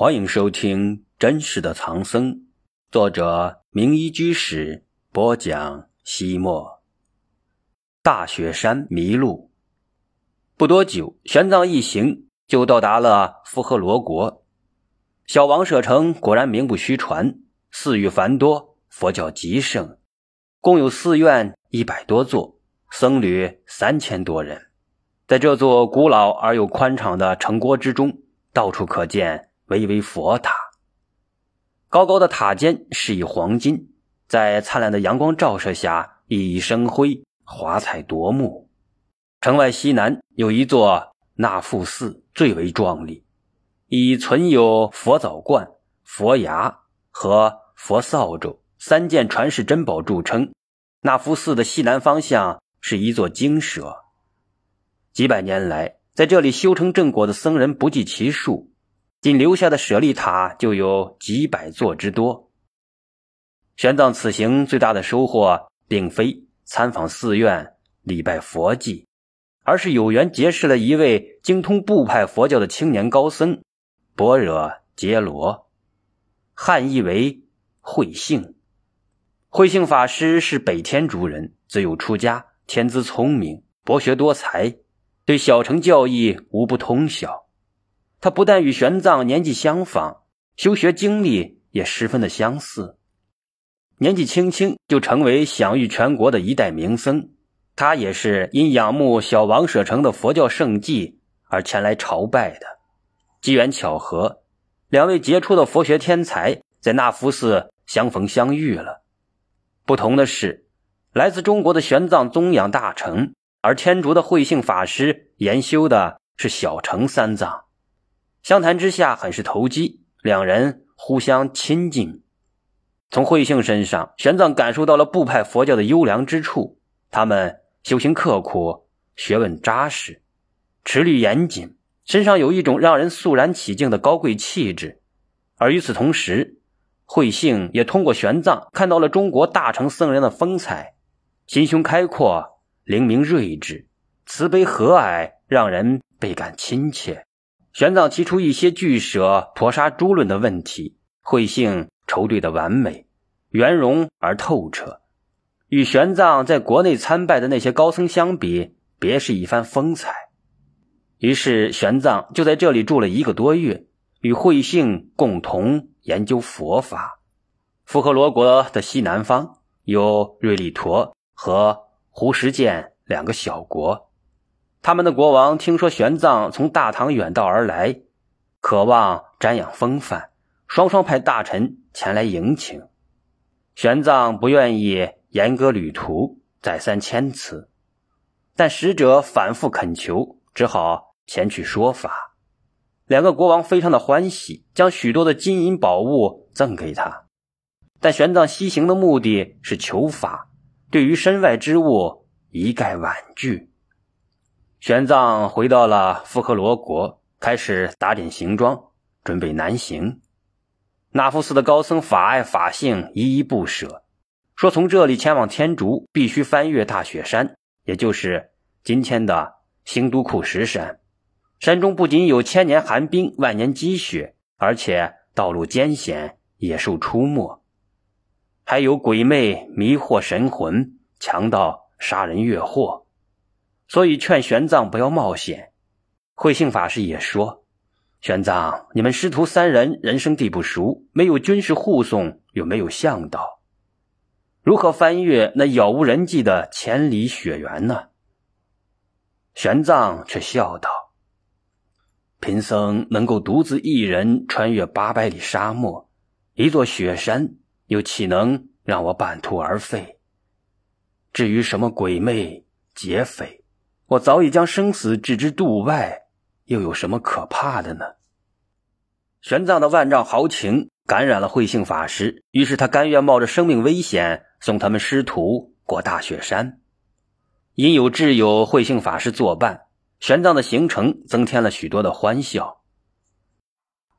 欢迎收听《真实的藏僧》，作者名医居士播讲。西莫大雪山迷路，不多久，玄奘一行就到达了富诃罗国。小王舍城果然名不虚传，寺宇繁多，佛教极盛，共有寺院一百多座，僧侣三千多人。在这座古老而又宽敞的城郭之中，到处可见。巍巍佛塔，高高的塔尖是以黄金，在灿烂的阳光照射下熠熠生辉，华彩夺目。城外西南有一座那富寺，最为壮丽，以存有佛澡罐、佛牙和佛扫帚三件传世珍宝著称。那福寺的西南方向是一座精舍，几百年来在这里修成正果的僧人不计其数。仅留下的舍利塔就有几百座之多。玄奘此行最大的收获，并非参访寺院、礼拜佛迹，而是有缘结识了一位精通部派佛教的青年高僧——般若揭罗，汉译为慧性。慧性法师是北天竺人，自幼出家，天资聪明，博学多才，对小乘教义无不通晓。他不但与玄奘年纪相仿，修学经历也十分的相似。年纪轻轻就成为享誉全国的一代名僧。他也是因仰慕小王舍城的佛教圣迹而前来朝拜的。机缘巧合，两位杰出的佛学天才在那福寺相逢相遇了。不同的是，来自中国的玄奘宗养大成，而天竺的慧性法师研修的是小乘三藏。相谈之下，很是投机，两人互相亲近。从慧性身上，玄奘感受到了部派佛教的优良之处。他们修行刻苦，学问扎实，持律严谨，身上有一种让人肃然起敬的高贵气质。而与此同时，慧性也通过玄奘看到了中国大乘僧人的风采，心胸开阔，灵明睿智，慈悲和蔼，让人倍感亲切。玄奘提出一些巨蛇婆沙诸论的问题，慧性筹对的完美、圆融而透彻，与玄奘在国内参拜的那些高僧相比，别是一番风采。于是玄奘就在这里住了一个多月，与慧性共同研究佛法。富诃罗国的西南方有瑞利陀和胡什剑两个小国。他们的国王听说玄奘从大唐远道而来，渴望瞻仰风范，双双派大臣前来迎请。玄奘不愿意严格旅途，再三谦辞，但使者反复恳求，只好前去说法。两个国王非常的欢喜，将许多的金银宝物赠给他。但玄奘西行的目的是求法，对于身外之物一概婉拒。玄奘回到了富克罗国，开始打点行装，准备南行。那富寺的高僧法爱法性依依不舍，说从这里前往天竺，必须翻越大雪山，也就是今天的兴都库什山。山中不仅有千年寒冰、万年积雪，而且道路艰险，野兽出没，还有鬼魅迷惑神魂，强盗杀人越货。所以劝玄奘不要冒险。慧性法师也说：“玄奘，你们师徒三人人生地不熟，没有军事护送，又没有向导，如何翻越那杳无人迹的千里雪原呢？”玄奘却笑道：“贫僧能够独自一人穿越八百里沙漠，一座雪山，又岂能让我半途而废？至于什么鬼魅劫匪？”我早已将生死置之度外，又有什么可怕的呢？玄奘的万丈豪情感染了慧性法师，于是他甘愿冒着生命危险送他们师徒过大雪山。因有挚友慧性法师作伴，玄奘的行程增添了许多的欢笑。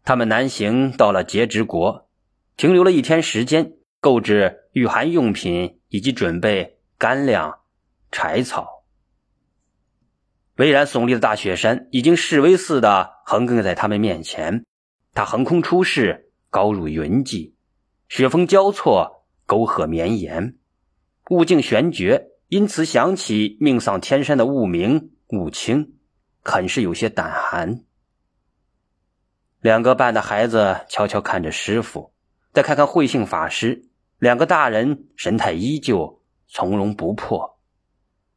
他们南行到了节直国，停留了一天时间，购置御寒用品以及准备干粮、柴草。巍然耸立的大雪山已经示威似的横亘在他们面前，它横空出世，高入云际，雪峰交错，沟壑绵延，物境玄绝，因此想起命丧天山的雾明、雾清，很是有些胆寒。两个半的孩子悄悄看着师傅，再看看慧性法师，两个大人神态依旧，从容不迫，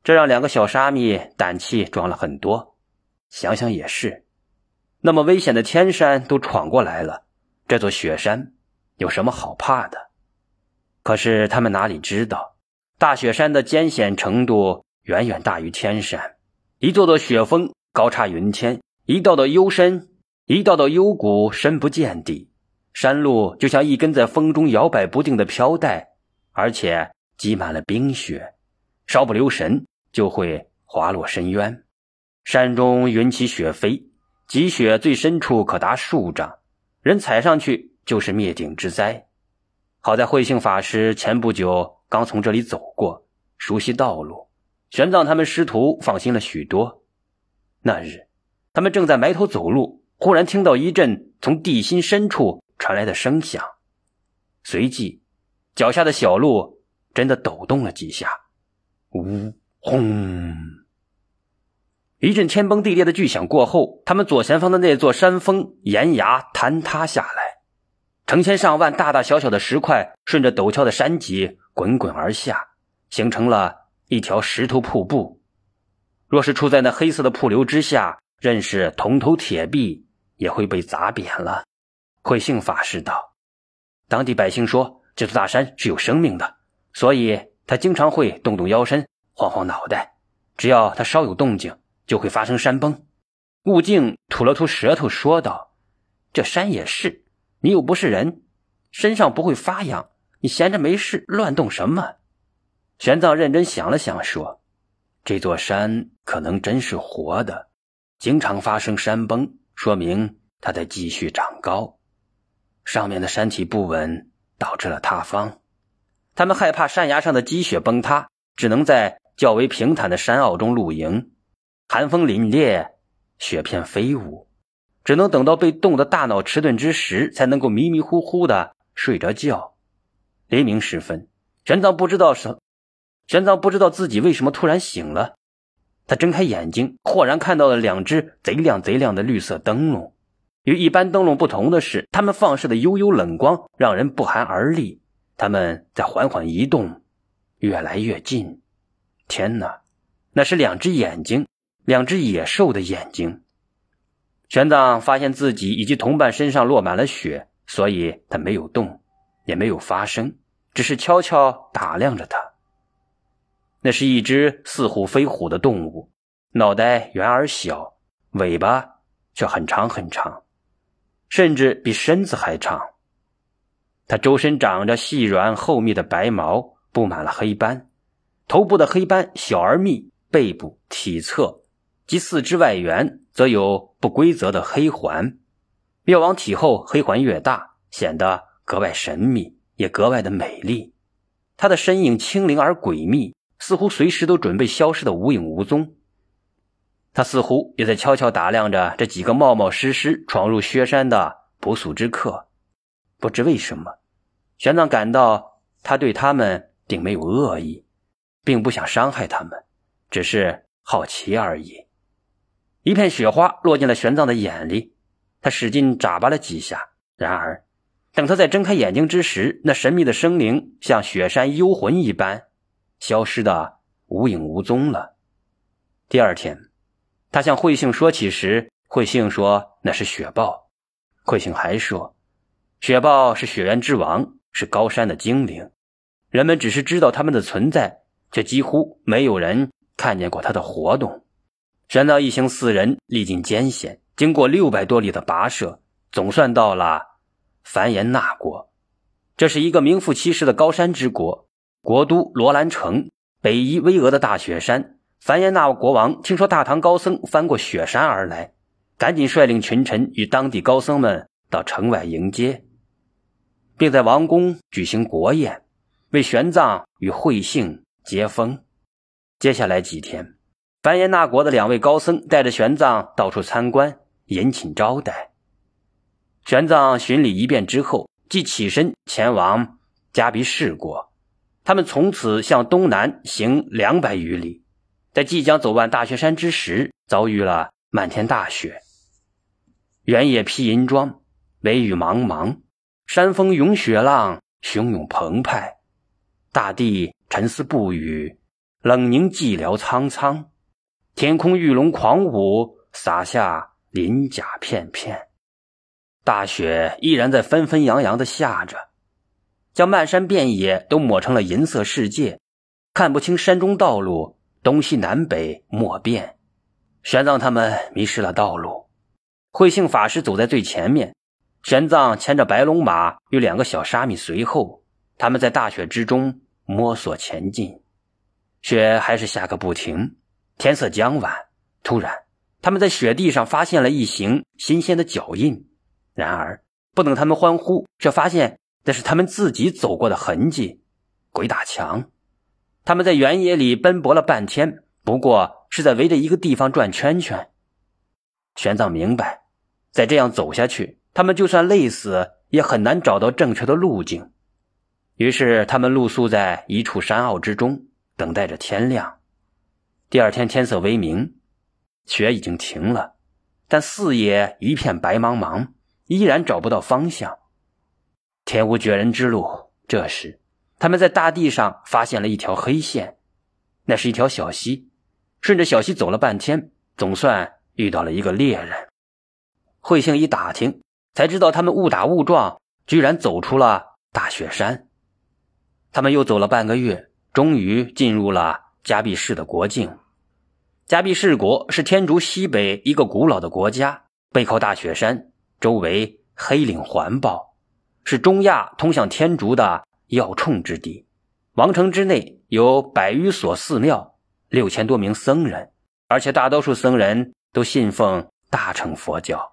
这让两个小沙弥胆气壮了很多。想想也是，那么危险的天山都闯过来了，这座雪山有什么好怕的？可是他们哪里知道，大雪山的艰险程度远远大于天山，一座座雪峰高插云天，一道道幽深。一道道幽谷深不见底，山路就像一根在风中摇摆不定的飘带，而且积满了冰雪，稍不留神就会滑落深渊。山中云起雪飞，积雪最深处可达数丈，人踩上去就是灭顶之灾。好在慧性法师前不久刚从这里走过，熟悉道路，玄奘他们师徒放心了许多。那日，他们正在埋头走路。忽然听到一阵从地心深处传来的声响，随即脚下的小路真的抖动了几下，呜轰！一阵天崩地裂的巨响过后，他们左前方的那座山峰岩崖坍塌下来，成千上万大大小小的石块顺着陡峭的山脊滚滚而下，形成了一条石头瀑布。若是处在那黑色的瀑流之下，认是铜头铁壁。也会被砸扁了。慧性法师道：“当地百姓说，这座大山是有生命的，所以他经常会动动腰身，晃晃脑袋。只要他稍有动静，就会发生山崩。”悟净吐了吐舌头，说道：“这山也是，你又不是人，身上不会发痒，你闲着没事乱动什么？”玄奘认真想了想，说：“这座山可能真是活的，经常发生山崩。”说明它在继续长高，上面的山体不稳，导致了塌方。他们害怕山崖上的积雪崩塌，只能在较为平坦的山坳中露营。寒风凛冽，雪片飞舞，只能等到被冻得大脑迟钝之时，才能够迷迷糊糊的睡着觉。黎明时分，玄奘不知道什，玄奘不知道自己为什么突然醒了。他睁开眼睛，豁然看到了两只贼亮贼亮的绿色灯笼。与一般灯笼不同的是，它们放射的幽幽冷光，让人不寒而栗。它们在缓缓移动，越来越近。天哪，那是两只眼睛，两只野兽的眼睛。玄奘发现自己以及同伴身上落满了雪，所以他没有动，也没有发声，只是悄悄打量着他。那是一只似虎非虎的动物，脑袋圆而小，尾巴却很长很长，甚至比身子还长。它周身长着细软厚密的白毛，布满了黑斑，头部的黑斑小而密，背部、体侧及四肢外缘则有不规则的黑环，越往体后黑环越大，显得格外神秘，也格外的美丽。它的身影轻灵而诡秘。似乎随时都准备消失的无影无踪。他似乎也在悄悄打量着这几个冒冒失失闯入薛山的不速之客。不知为什么，玄奘感到他对他们并没有恶意，并不想伤害他们，只是好奇而已。一片雪花落进了玄奘的眼里，他使劲眨巴了几下。然而，等他在睁开眼睛之时，那神秘的生灵像雪山幽魂一般。消失的无影无踪了。第二天，他向慧性说起时，慧性说那是雪豹。慧性还说，雪豹是雪原之王，是高山的精灵。人们只是知道他们的存在，却几乎没有人看见过他的活动。玄奘一行四人历尽艰险，经过六百多里的跋涉，总算到了梵言那国。这是一个名副其实的高山之国。国都罗兰城，北依巍峨的大雪山。梵耶那国王听说大唐高僧翻过雪山而来，赶紧率领群臣与当地高僧们到城外迎接，并在王宫举行国宴，为玄奘与慧性接风。接下来几天，梵耶那国的两位高僧带着玄奘到处参观，引请招待。玄奘巡礼一遍之后，即起身前往迦毗士国。他们从此向东南行两百余里，在即将走完大雪山之时，遭遇了漫天大雪。原野披银装，雷雨茫茫，山峰涌雪浪，汹涌澎湃，大地沉思不语，冷凝寂寥苍苍，天空玉龙狂舞，洒下鳞甲片片。大雪依然在纷纷扬扬的下着，将漫山遍野都抹成了银色世界，看不清山中道路，东西南北莫辨。玄奘他们迷失了道路，慧性法师走在最前面，玄奘牵着白龙马与两个小沙弥随后，他们在大雪之中摸索前进，雪还是下个不停。天色将晚，突然，他们在雪地上发现了一行新鲜的脚印。然而，不等他们欢呼，却发现那是他们自己走过的痕迹。鬼打墙！他们在原野里奔波了半天，不过是在围着一个地方转圈圈。玄奘明白，再这样走下去，他们就算累死，也很难找到正确的路径。于是，他们露宿在一处山坳之中，等待着天亮。第二天天色微明，雪已经停了，但四野一片白茫茫。依然找不到方向，天无绝人之路。这时，他们在大地上发现了一条黑线，那是一条小溪。顺着小溪走了半天，总算遇到了一个猎人。慧性一打听，才知道他们误打误撞，居然走出了大雪山。他们又走了半个月，终于进入了迦毗士的国境。迦毗士国是天竺西北一个古老的国家，背靠大雪山。周围黑岭环抱，是中亚通向天竺的要冲之地。王城之内有百余所寺庙，六千多名僧人，而且大多数僧人都信奉大乘佛教。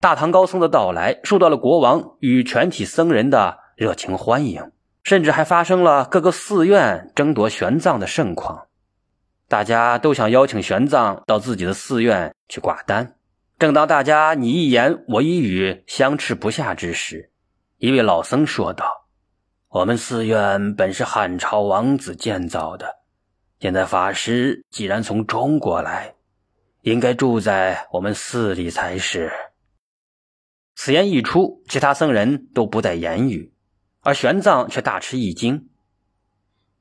大唐高僧的到来受到了国王与全体僧人的热情欢迎，甚至还发生了各个寺院争夺玄奘的盛况。大家都想邀请玄奘到自己的寺院去挂单。正当大家你一言我一语相持不下之时，一位老僧说道：“我们寺院本是汉朝王子建造的，现在法师既然从中国来，应该住在我们寺里才是。”此言一出，其他僧人都不再言语，而玄奘却大吃一惊。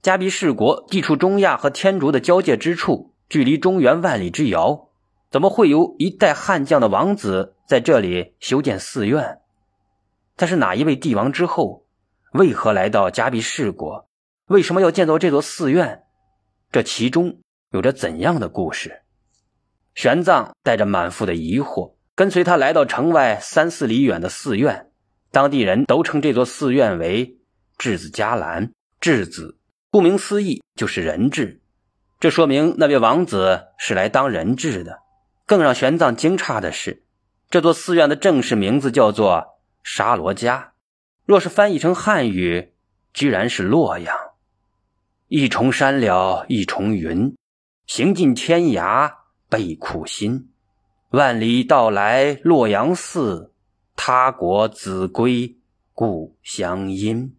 迦毗世国地处中亚和天竺的交界之处，距离中原万里之遥。怎么会有一代悍将的王子在这里修建寺院？他是哪一位帝王之后？为何来到迦毗世国？为什么要建造这座寺院？这其中有着怎样的故事？玄奘带着满腹的疑惑，跟随他来到城外三四里远的寺院。当地人都称这座寺院为智子伽蓝。智子，顾名思义就是人质，这说明那位王子是来当人质的。更让玄奘惊诧的是，这座寺院的正式名字叫做沙罗家，若是翻译成汉语，居然是洛阳。一重山了一重云，行尽天涯悲苦心。万里道来洛阳寺，他国子归故乡音。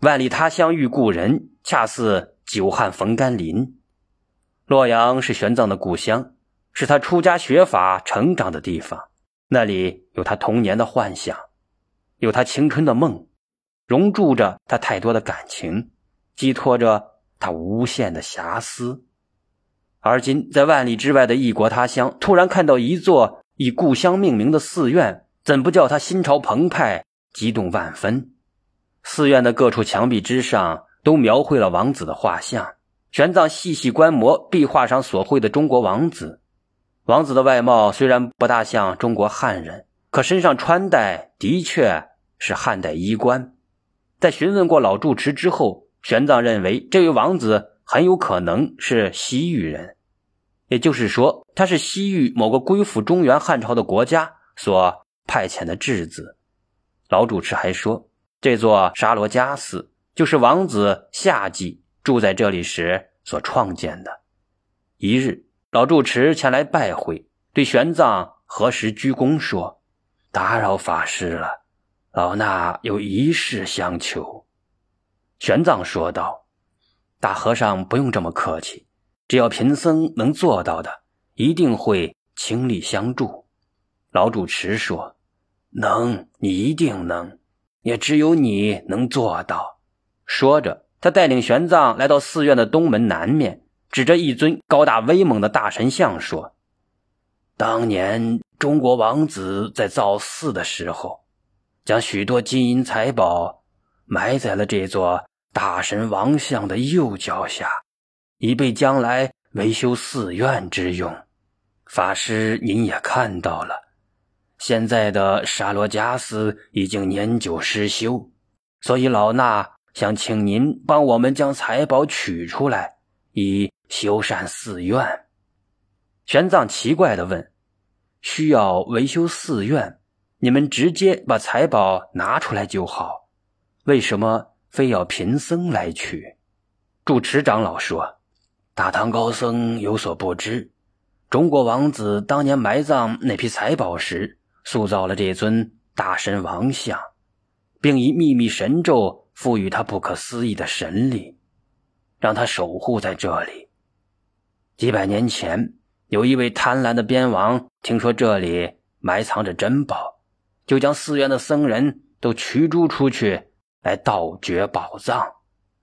万里他乡遇故人，恰似久旱逢甘霖。洛阳是玄奘的故乡。是他出家学法、成长的地方，那里有他童年的幻想，有他青春的梦，融铸着他太多的感情，寄托着他无限的遐思。而今在万里之外的异国他乡，突然看到一座以故乡命名的寺院，怎不叫他心潮澎湃、激动万分？寺院的各处墙壁之上都描绘了王子的画像，玄奘细细观摩壁画上所绘的中国王子。王子的外貌虽然不大像中国汉人，可身上穿戴的确是汉代衣冠。在询问过老住持之后，玄奘认为这位王子很有可能是西域人，也就是说，他是西域某个归附中原汉朝的国家所派遣的质子。老主持还说，这座沙罗迦寺就是王子夏季住在这里时所创建的。一日。老住持前来拜会，对玄奘何时鞠躬说：“打扰法师了，老衲有一事相求。”玄奘说道：“大和尚不用这么客气，只要贫僧能做到的，一定会倾力相助。”老主持说：“能，你一定能，也只有你能做到。”说着，他带领玄奘来到寺院的东门南面，指着一尊高大威猛的大神像说：“当年中国王子在造寺的时候，将许多金银财宝埋在了这座大神王像的右脚下，以备将来维修寺院之用。法师，您也看到了，现在的沙罗加斯已经年久失修，所以老衲。”想请您帮我们将财宝取出来，以修缮寺院。玄奘奇怪的问：“需要维修寺院，你们直接把财宝拿出来就好，为什么非要贫僧来取？”住持长老说：“大唐高僧有所不知，中国王子当年埋葬那批财宝时，塑造了这尊大神王像，并以秘密神咒。”赋予他不可思议的神力，让他守护在这里。几百年前，有一位贪婪的边王听说这里埋藏着珍宝，就将寺院的僧人都驱逐出去来盗掘宝藏。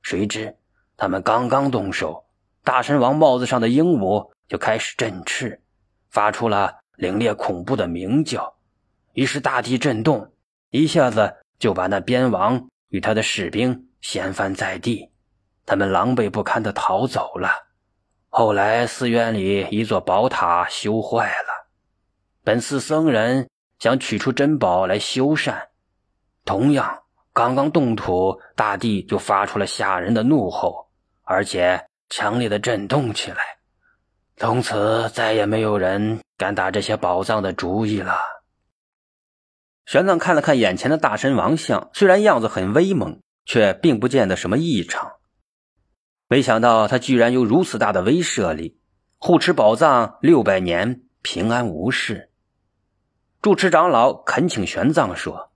谁知他们刚刚动手，大神王帽子上的鹦鹉就开始振翅，发出了凛冽恐怖的鸣叫。于是大地震动，一下子就把那边王。与他的士兵掀翻在地，他们狼狈不堪地逃走了。后来寺院里一座宝塔修坏了，本寺僧人想取出珍宝来修缮，同样刚刚动土，大地就发出了吓人的怒吼，而且强烈的震动起来。从此再也没有人敢打这些宝藏的主意了。玄奘看了看眼前的大神王像，虽然样子很威猛，却并不见得什么异常。没想到他居然有如此大的威慑力，护持宝藏六百年平安无事。住持长老恳请玄奘说：“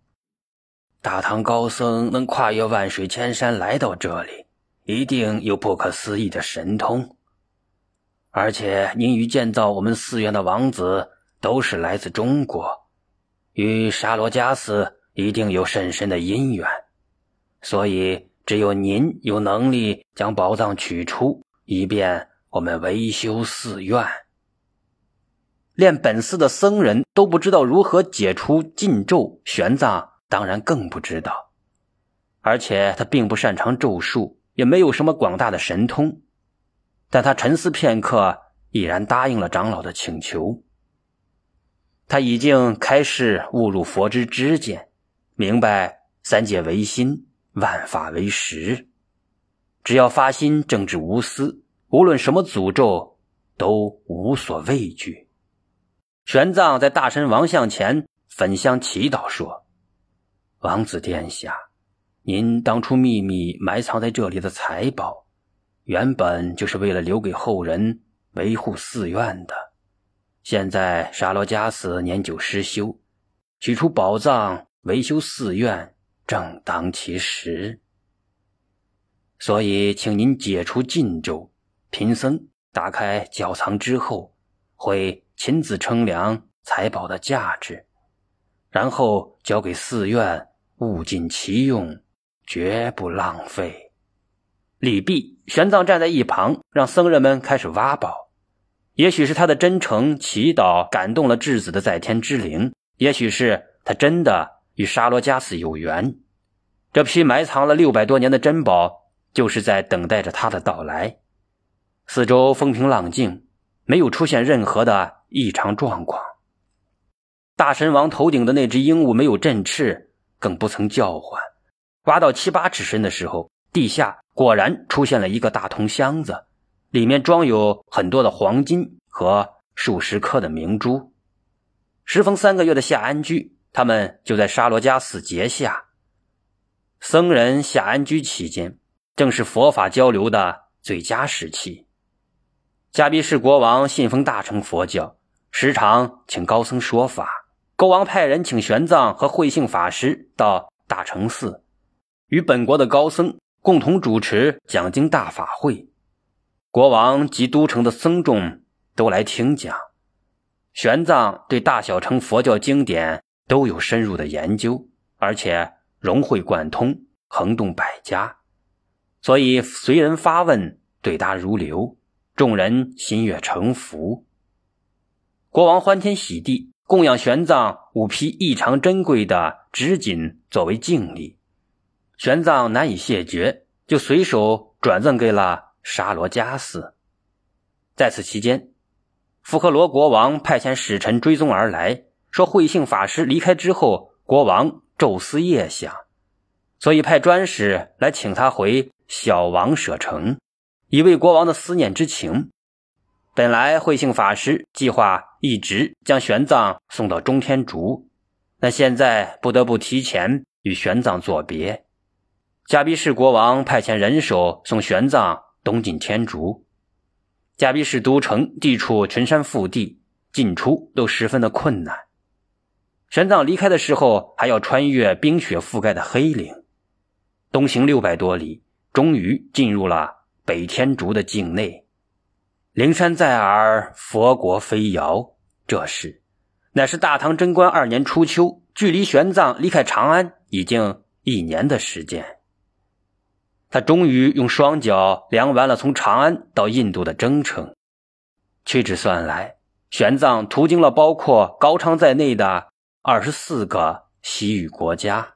大唐高僧能跨越万水千山来到这里，一定有不可思议的神通。而且您与建造我们寺院的王子都是来自中国。”与沙罗加斯一定有甚深的因缘，所以只有您有能力将宝藏取出，以便我们维修寺院。连本寺的僧人都不知道如何解除禁咒，玄奘当然更不知道。而且他并不擅长咒术，也没有什么广大的神通，但他沉思片刻，毅然答应了长老的请求。他已经开始悟入佛之知见，明白三界唯心，万法唯识。只要发心正直无私，无论什么诅咒都无所畏惧。玄奘在大神王像前焚香祈祷说：“王子殿下，您当初秘密埋藏在这里的财宝，原本就是为了留给后人维护寺院的。”现在沙罗加寺年久失修，取出宝藏维修寺院正当其时，所以请您解除禁咒。贫僧打开窖藏之后，会亲自称量财宝的价值，然后交给寺院，物尽其用，绝不浪费。礼毕，玄奘站在一旁，让僧人们开始挖宝。也许是他的真诚祈祷感动了质子的在天之灵，也许是他真的与沙罗加斯有缘。这批埋藏了六百多年的珍宝，就是在等待着他的到来。四周风平浪静，没有出现任何的异常状况。大神王头顶的那只鹦鹉没有振翅，更不曾叫唤。挖到七八尺深的时候，地下果然出现了一个大铜箱子。里面装有很多的黄金和数十颗的明珠。时逢三个月的夏安居，他们就在沙罗加寺结下。僧人夏安居期间，正是佛法交流的最佳时期。迦毗氏国王信奉大乘佛教，时常请高僧说法。国王派人请玄奘和慧性法师到大成寺，与本国的高僧共同主持讲经大法会。国王及都城的僧众都来听讲。玄奘对大小乘佛教经典都有深入的研究，而且融会贯通，横动百家，所以随人发问，对答如流，众人心悦诚服。国王欢天喜地，供养玄奘五批异常珍贵的纸锦作为敬礼。玄奘难以谢绝，就随手转赠给了沙罗加寺。在此期间。富克罗国王派遣使臣追踪而来，说慧性法师离开之后，国王昼思夜想，所以派专使来请他回小王舍城，以慰国王的思念之情。本来慧性法师计划一直将玄奘送到中天竺，那现在不得不提前与玄奘作别。加比士国王派遣人手送玄奘东进天竺。假比士都城地处群山腹地，进出都十分的困难。玄奘离开的时候，还要穿越冰雪覆盖的黑岭，东行六百多里，终于进入了北天竺的境内。灵山在耳，佛国非遥。这时，乃是大唐贞观二年初秋，距离玄奘离开长安已经一年的时间。他终于用双脚量完了从长安到印度的征程，屈指算来，玄奘途经了包括高昌在内的二十四个西域国家。